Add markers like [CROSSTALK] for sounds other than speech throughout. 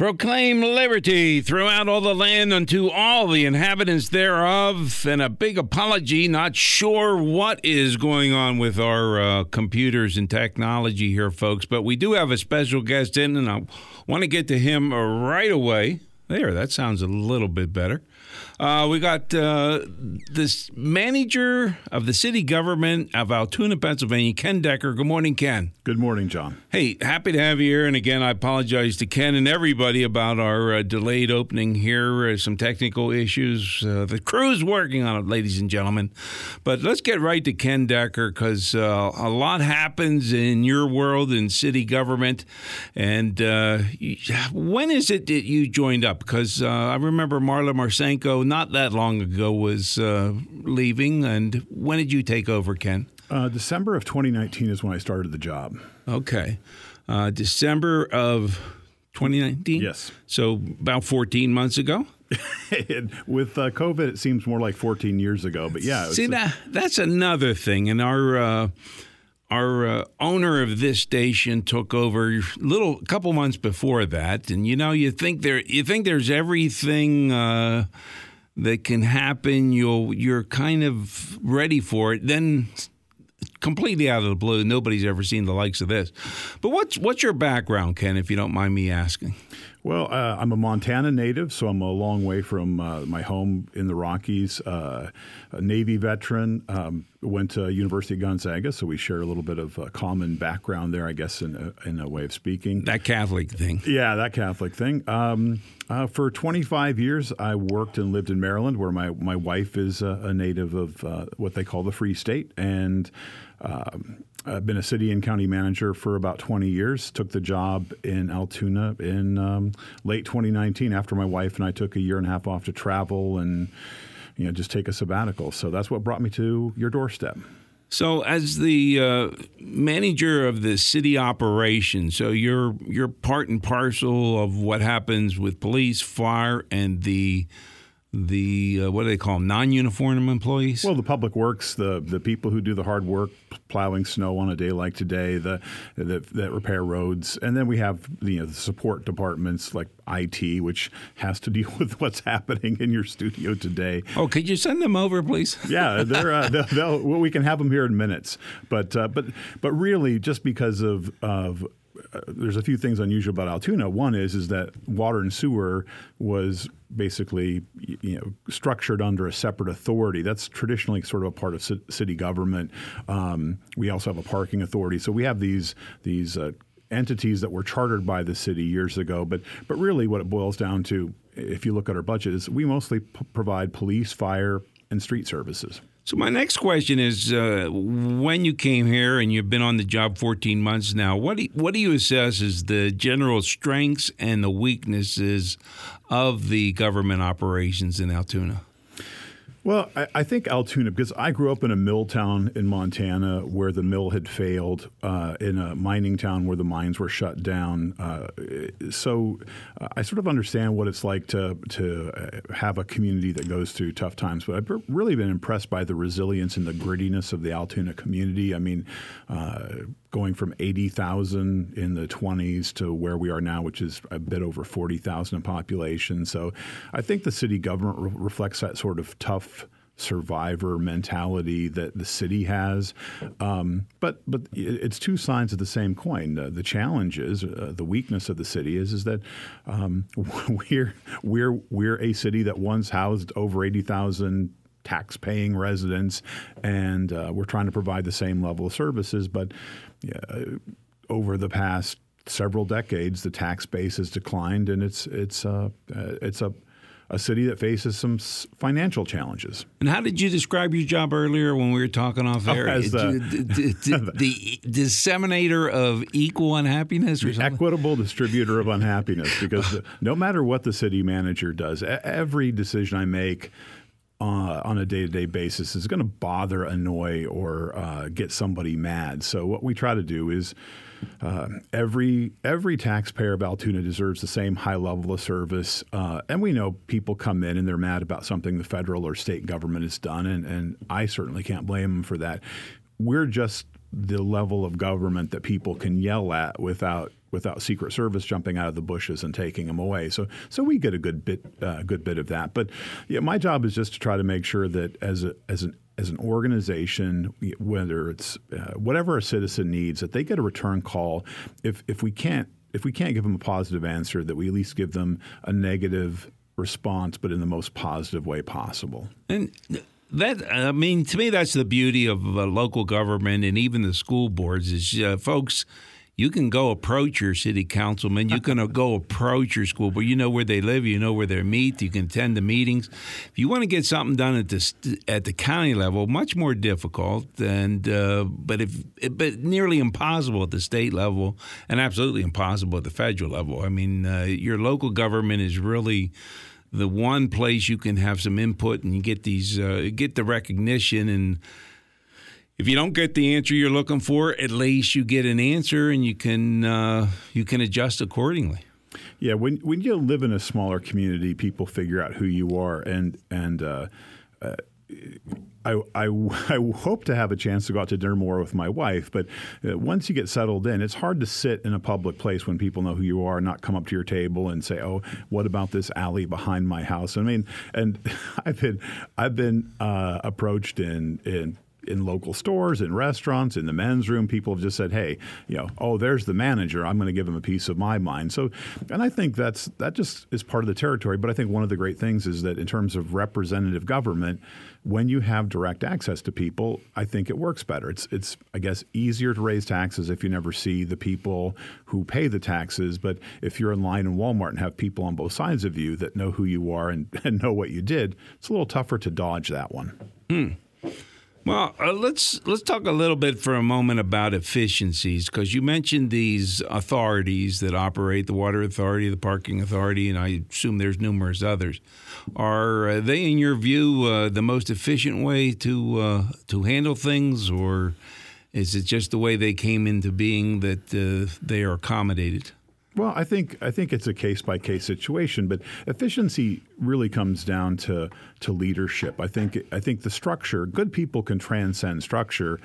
Proclaim liberty throughout all the land unto all the inhabitants thereof. And a big apology. Not sure what is going on with our uh, computers and technology here, folks, but we do have a special guest in, and I want to get to him right away. There, that sounds a little bit better. Uh, we got uh, this manager of the city government of Altoona, Pennsylvania, Ken Decker. Good morning, Ken. Good morning, John. Hey, happy to have you here. And again, I apologize to Ken and everybody about our uh, delayed opening here. Uh, some technical issues. Uh, the crew's working on it, ladies and gentlemen. But let's get right to Ken Decker because uh, a lot happens in your world in city government. And when is it that you joined up? Because I remember Marla Marcinko not that long ago was uh, leaving. And when did you take over, Ken? Uh, December of 2019 is when I started the job. Okay. Uh, December of 2019? Yes. So about 14 months ago? [LAUGHS] With uh, COVID, it seems more like 14 years ago. But yeah. See, that, that's another thing. And our uh, our uh, owner of this station took over a little a couple months before that and you know you think there you think there's everything uh, that can happen you'll you're kind of ready for it then completely out of the blue nobody's ever seen the likes of this. But what's what's your background ken if you don't mind me asking well, uh, I'm a Montana native, so I'm a long way from uh, my home in the Rockies. Uh, a Navy veteran, um, went to University of Gonzaga, so we share a little bit of a common background there, I guess, in a, in a way of speaking. That Catholic thing. Yeah, that Catholic thing. Um, uh, for 25 years, I worked and lived in Maryland, where my, my wife is a, a native of uh, what they call the Free State, and um, I've been a city and county manager for about 20 years. Took the job in Altoona in um, late 2019 after my wife and I took a year and a half off to travel and you know just take a sabbatical. So that's what brought me to your doorstep. So, as the uh, manager of the city operation, so you're you're part and parcel of what happens with police, fire, and the the uh, what do they call them non-uniform employees? Well the public works the the people who do the hard work plowing snow on a day like today the, the that repair roads. And then we have the, you know, the support departments like IT which has to [LAUGHS] deal with what's happening in your studio today. Oh could you send them over please? [LAUGHS] Yeah they're uh, they'll, they'll, well, we can have them here in minutes. But uh, but but really just because of of uh, there's a few things unusual about Altoona. One is is that water and sewer was basically you know structured under a separate authority. That's traditionally sort of a part of city government. Um, we also have a parking authority, so we have these these. Uh, entities that were chartered by the city years ago, but but really what it boils down to, if you look at our budget, is we mostly p- provide police, fire, and street services. So my next question is: uh, When you came here and you've been on the job 14 months now, what do you, what do you assess as the general strengths and the weaknesses of the government operations in Altoona? Well, I, I, think Altoona, because I grew up in a mill town in Montana where the mill had failed, uh, in a mining town where the mines were shut down. Uh, so uh, I sort of understand what it's like to to uh, have a community that goes through tough times. But I've really been impressed by the resilience and the grittiness of the Altoona community. I mean, uh, going from 80,000 in the 20s to where we are now, which is a bit over 40,000 in population. So I think the city government re- reflects that sort of tough survivor mentality that the city has. Um, but but it's two sides of the same coin. The challenge is uh, the weakness of the city is is that um, [LAUGHS] we're we're we're a city that once housed over eighty thousand tax-paying residents, and uh, we're trying to provide the same level of services. But uh, over the past several decades, the tax base has declined, and it's it's uh, uh it's a a city that faces some financial challenges. And how did you describe your job earlier when we were talking off air? Oh, as the, the, [LAUGHS] the, disseminator of equal unhappiness, or something? equitable distributor of unhappiness. Because [LAUGHS] no matter what the city manager does, every decision I make uh, on a day to day basis is going to bother, annoy, or uh, get somebody mad. So what we try to do is uh, every every taxpayer of Altoona deserves the same high level of service, uh, and we know people come in and they're mad about something the federal or state government has done, and, and I certainly can't blame them for that. We're just the level of government that people can yell at without without Secret Service jumping out of the bushes and taking them away. So so we get a good bit uh, good bit of that. But yeah, my job is just to try to make sure that as a as an as an organization, whether it's uh, whatever a citizen needs, that they get a return call. If if we can't if we can't give them a positive answer, that we at least give them a negative response, but in the most positive way possible. And that I mean, to me, that's the beauty of uh, local government and even the school boards is, uh, folks. You can go approach your city councilman. You can go approach your school board. You know where they live. You know where they meet. You can attend the meetings. If you want to get something done at the at the county level, much more difficult, and uh, but if but nearly impossible at the state level, and absolutely impossible at the federal level. I mean, uh, your local government is really the one place you can have some input and you get these uh, get the recognition and if you don't get the answer you're looking for, at least you get an answer and you can uh, you can adjust accordingly. Yeah, when when you live in a smaller community, people figure out who you are, and and uh, uh, I, I, [LAUGHS] I, hope to have a chance to go out to dinner more with my wife, but uh, once you get settled in, it's hard to sit in a public place when people know who you are, and not come up to your table and say, "Oh, what about this alley behind my house?" I mean, and [LAUGHS] I've been I've been uh, approached in in in local stores, in restaurants, in the men's room, people have just said, "Hey, you know, oh, there's the manager. I'm going to give him a piece of my mind." So, and I think that's that just is part of the territory. But I think one of the great things is that in terms of representative government, when you have direct access to people, I think it works better. It's it's I guess easier to raise taxes if you never see the people who pay the taxes. But if you're in line in Walmart and have people on both sides of you that know who you are and, [LAUGHS] and know what you did, it's a little tougher to dodge that one. Hmm. Well, uh, let's let's talk a little bit for a moment about efficiencies because you mentioned these authorities that operate the water authority, the parking authority, and I assume there's numerous others. Are uh, they, in your view, uh, the most efficient way to uh, to handle things, or is it just the way they came into being that uh, they are accommodated? Well, I think I think it's a case by case situation, but efficiency really comes down to to leadership. I think I think the structure, good people can transcend structure.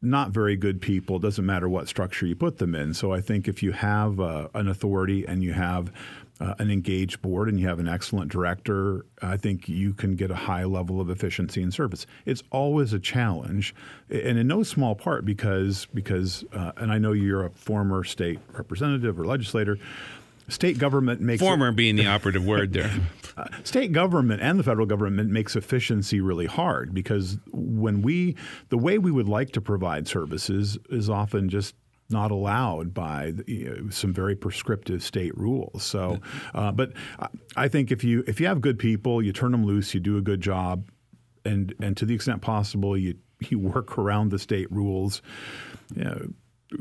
Not very good people, doesn't matter what structure you put them in. So I think if you have uh, an authority and you have uh, an engaged board and you have an excellent director, I think you can get a high level of efficiency and service. It's always a challenge, and in no small part because because uh, and I know you're a former state representative or legislator. State government makes former it, being the operative word there. [LAUGHS] Uh, state government and the federal government makes efficiency really hard because when we the way we would like to provide services is often just not allowed by you know, some very prescriptive state rules. So, uh, but I think if you if you have good people, you turn them loose, you do a good job, and and to the extent possible, you you [LAUGHS] work around the state rules. You know,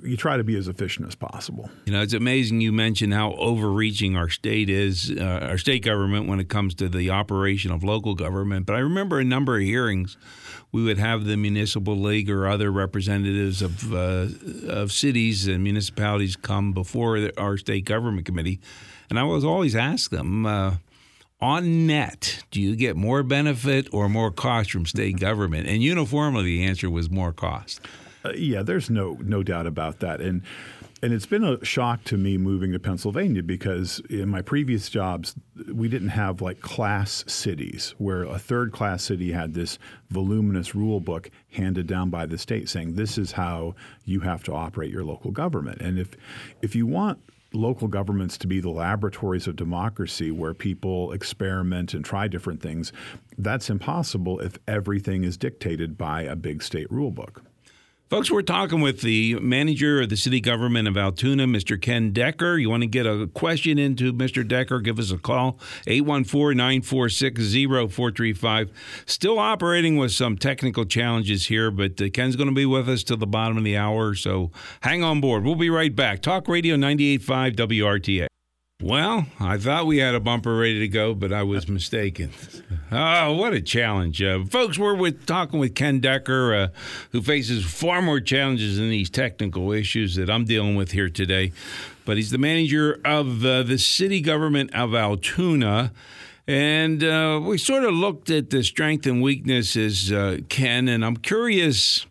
you try to be as efficient as possible. You know, it's amazing you mentioned how overreaching our state is, uh, our state government when it comes to the operation of local government. But I remember a number of hearings we would have the municipal league or other representatives of uh, of cities and municipalities come before our state government committee, and I was always ask them. Uh, on net, do you get more benefit or more cost from state government? And uniformly, the answer was more cost. Uh, yeah, there's no no doubt about that, and and it's been a shock to me moving to Pennsylvania because in my previous jobs we didn't have like class cities where a third class city had this voluminous rule book handed down by the state saying this is how you have to operate your local government, and if if you want local governments to be the laboratories of democracy where people experiment and try different things, that's impossible if everything is dictated by a big state rule book. Folks, we're talking with the manager of the city government of Altoona, Mr. Ken Decker. You want to get a question into Mr. Decker, give us a call, 814-946-0435. Still operating with some technical challenges here, but uh, Ken's going to be with us till the bottom of the hour, so hang on board. We'll be right back. Talk Radio 98.5 WRTA. Well, I thought we had a bumper ready to go, but I was mistaken. Oh, what a challenge. Uh, folks, we're with, talking with Ken Decker, uh, who faces far more challenges than these technical issues that I'm dealing with here today. But he's the manager of uh, the city government of Altoona. And uh, we sort of looked at the strength and weaknesses, uh, Ken, and I'm curious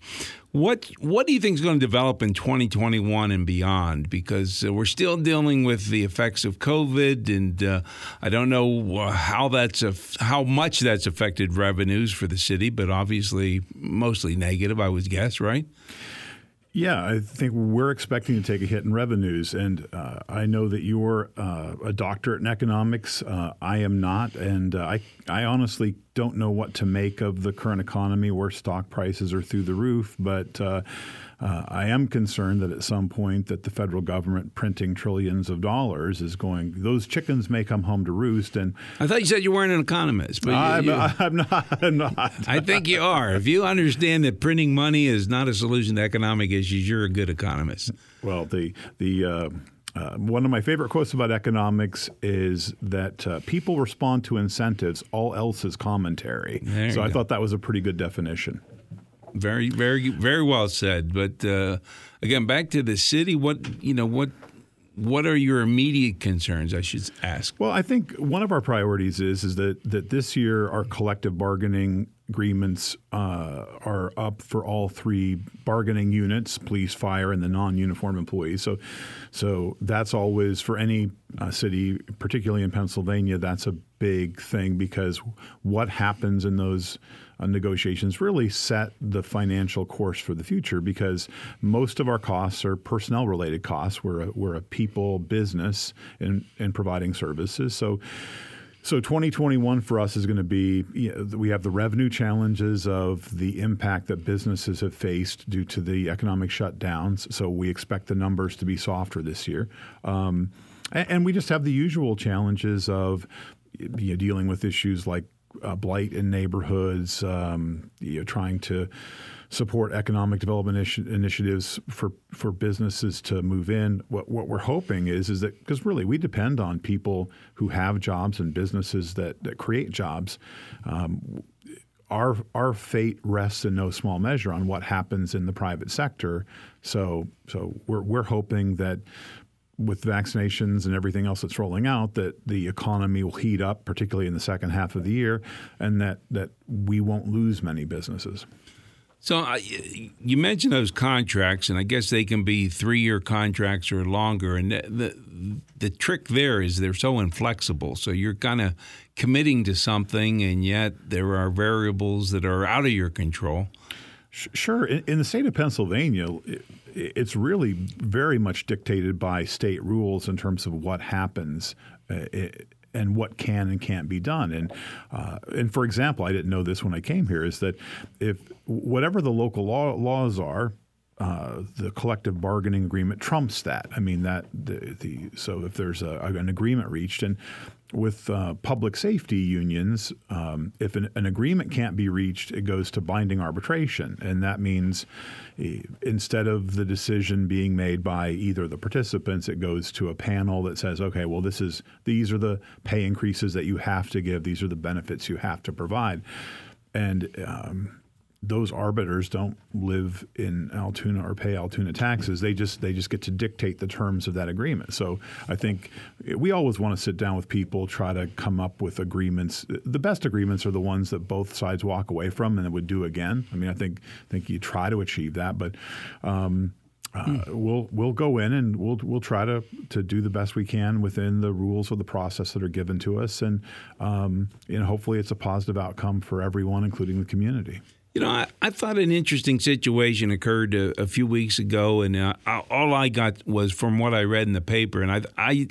What what do you think is going to develop in 2021 and beyond? Because uh, we're still dealing with the effects of COVID, and uh, I don't know uh, how that's how much that's affected revenues for the city, but obviously mostly negative, I would guess, right? Yeah, I think we're expecting to take a hit in revenues, and uh, I know that you're uh, a doctorate in economics. Uh, I am not, and I I honestly don't know what to make of the current economy, where stock prices are through the roof, but uh, uh, I am concerned that at some point that the federal government printing trillions of dollars is going. Those chickens may come home to roost. And I thought you said you weren't an economist, but I'm, you, I'm not. I'm not. I think you are. If you understand that printing money is not a solution to economic issues, you're a good economist. Well, the the. Uh, uh, one of my favorite quotes about economics is that uh, people respond to incentives, all else is commentary. So I go. thought that was a pretty good definition. Very, very, very well said. But uh, again, back to the city. What you know, what what are your immediate concerns? I should ask. Well, I think one of our priorities is is that that this year our collective bargaining agreements uh, are up for all three bargaining units: police, fire, and the non-uniform employees. So, so that's always for any uh, city, particularly in Pennsylvania. That's a big thing because what happens in those uh, negotiations really set the financial course for the future because most of our costs are personnel related costs. We're a, we're a people business in, in providing services. So so 2021 for us is going to be you know, we have the revenue challenges of the impact that businesses have faced due to the economic shutdowns. So we expect the numbers to be softer this year. Um, and, and, we just have the usual challenges of you know, dealing with issues like uh, blight in neighborhoods, um, you know, trying to support economic development initiatives for, for businesses to move in. What, what we're hoping is is that because really we depend on people who have jobs and businesses that, that create jobs. Um, our our fate rests in no small measure on what happens in the private sector. So so we're we're hoping that with vaccinations and everything else that's rolling out, that the economy will heat up, particularly in the second half of the year, and that that we won't lose many businesses. So you mentioned those contracts, and I guess they can be three-year contracts or longer. And the, the, the trick there is they're so inflexible. So you're kind of committing to something, and yet there are variables that are out of your control. Sure. In, in the state of Pennsylvania, it, it's really very much dictated by state rules in terms of what happens. Uh, and what can and can't be done. And uh, and for example, I didn't know this when I came here is that if whatever the local law, laws are. Uh, the collective bargaining agreement trumps that. I mean that the, the so if there's a, an agreement reached, and with uh, public safety unions, um, if an, an, agreement can't be reached, it goes to binding arbitration, and that means instead of the decision being made by either the participants, it goes to a panel that says, okay, well, this is these are the pay increases that you have to give, these are the benefits you have to provide, and um, those arbiters don't live in Altoona or pay Altoona taxes. They just they just get to dictate the terms of that agreement. So I think we always want to sit down with people, try to come up with agreements. The best agreements are the ones that both sides walk away from and would do again. I mean, I think I think you try to achieve that, but. Um, uh, mm. We'll we'll go in and we'll we'll try to to do the best we can within the rules of the process that are given to us, and um, and hopefully it's a positive outcome for everyone, including the community. You know, I, I, thought an interesting situation occurred a, a few weeks ago, and uh, all I got was from what I read in the paper. And I, I,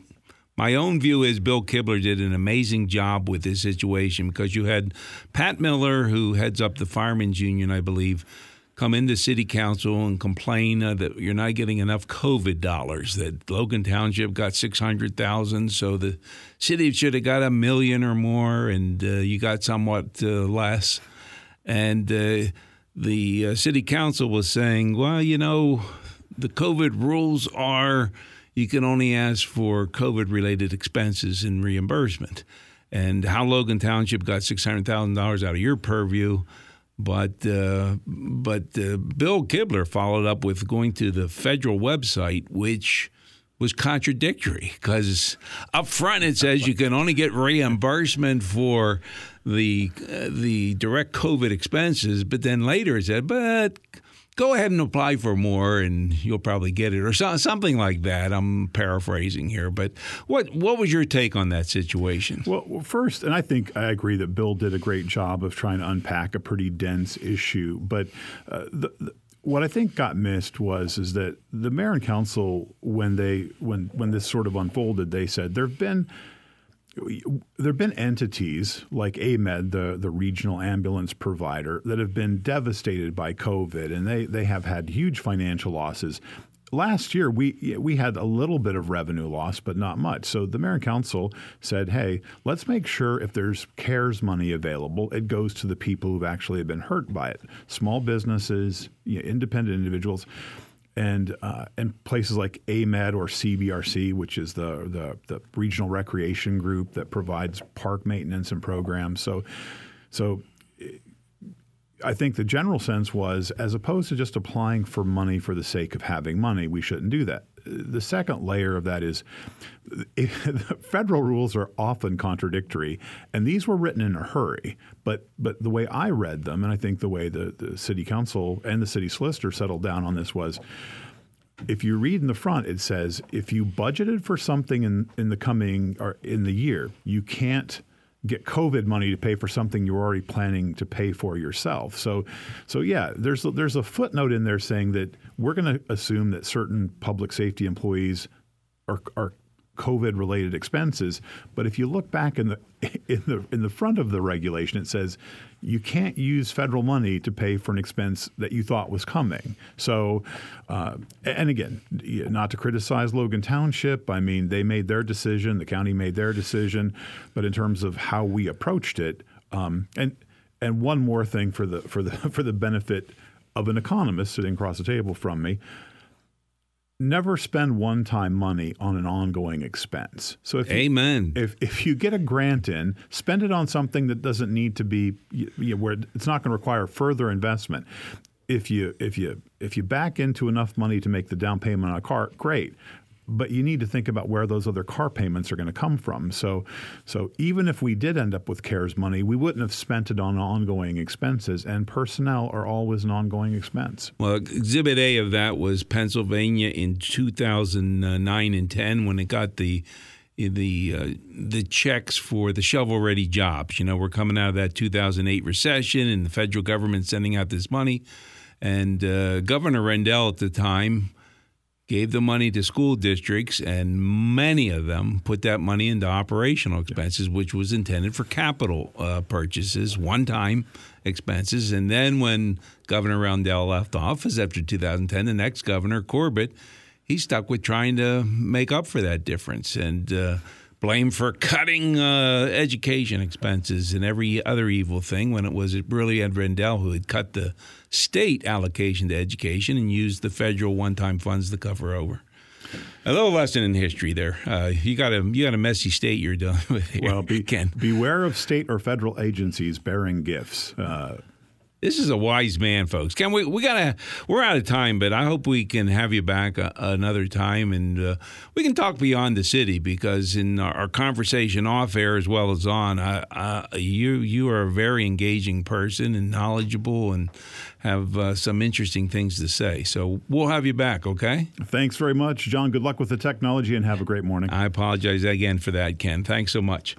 my own view is Bill Kibler did an amazing job with this situation because you had Pat Miller, who heads up the Firemen's Union, I believe, come into City Council and complain uh, that you're not getting enough COVID dollars. That Logan Township got six hundred thousand, so the city should have got a million or more, and uh, you got somewhat uh, less and uh, the uh, city council was saying, well, you know, the COVID rules are you can only ask for COVID related expenses and reimbursement. And how Logan Township got $600,000 out of your purview. But uh, but uh, Bill Kibler followed up with going to the federal website, which was contradictory because up front it says you can only get reimbursement for the uh, the direct COVID expenses, but then later it said, but go ahead and apply for more, and you'll probably get it, or so, something like that. I'm paraphrasing here, but what what was your take on that situation? Well, first, and I think I agree that Bill did a great job of trying to unpack a pretty dense issue, but uh, the, the what I think got missed was is that the mayor and council, when they when when this sort of unfolded, they said there have been there have been entities like AMED, the, the regional ambulance provider, that have been devastated by COVID, and they, they have had huge financial losses. Last year, we we had a little bit of revenue loss, but not much. So the mayor and council said, "Hey, let's make sure if there's CARES money available, it goes to the people who've actually been hurt by it: small businesses, you know, independent individuals." and uh, and places like AMED or CBRC, which is the, the, the regional recreation group that provides park maintenance and programs. So, so I think the general sense was, as opposed to just applying for money for the sake of having money, we shouldn't do that. The second layer of that is [LAUGHS] federal rules are often contradictory, and these were written in a hurry. But but the way I read them, and I think the way the, the city council and the city solicitor settled down on this was if you read in the front, it says if you budgeted for something in, in the coming or in the year, you can't get COVID money to pay for something you're already planning to pay for yourself. So, so yeah, there's a, there's a footnote in there saying that we're going to assume that certain public safety employees are, are COVID related expenses. But if you look back in the [LAUGHS] in the in the front of the regulation, it says you can't use federal money to pay for an expense that you thought was coming. So, uh, and again, not to criticize Logan Township, I mean they made their decision, the county made their decision, but in terms of how we approached it, um, and and one more thing for the for the [LAUGHS] for the benefit of an economist sitting across the table from me never spend one time money on an ongoing expense. So if Amen. You, if if you get a grant in, spend it on something that doesn't need to be you know, where it's not going to require further investment. If you if you if you back into enough money to make the down payment on a car, great but you need to think about where those other car payments are going to come from. So, so even if we did end up with CARES money, we wouldn't have spent it on ongoing expenses, and personnel are always an ongoing expense. Well, Exhibit A of that was Pennsylvania in 2009 and 10 when it got the the uh, the checks for the shovel ready jobs. You know, we're coming out of that 2008 recession, and the federal government sending out this money. And uh, Governor Rendell at the time gave the money to school districts, and many of them put that money into operational expenses, which was intended for capital uh, purchases, one time expenses. And then when Governor Rendell left office after 2010, the next governor, Corbett, he stuck with trying to make up for that difference. And uh, blamed for cutting uh, education expenses and every other evil thing when it was really Ed Rendell who had cut the state allocation to education and used the federal one-time funds to cover over. A little lesson in history there. Uh, you got a you got a messy state you're dealing [LAUGHS] with. Here, well, be, Ken. beware of state or federal agencies bearing gifts. Uh, this is a wise man, folks. Can we? We gotta. We're out of time, but I hope we can have you back a, another time, and uh, we can talk beyond the city because in our, our conversation off air as well as on, you you are a very engaging person and knowledgeable, and have uh, some interesting things to say. So we'll have you back. Okay. Thanks very much, John. Good luck with the technology, and have a great morning. I apologize again for that, Ken. Thanks so much.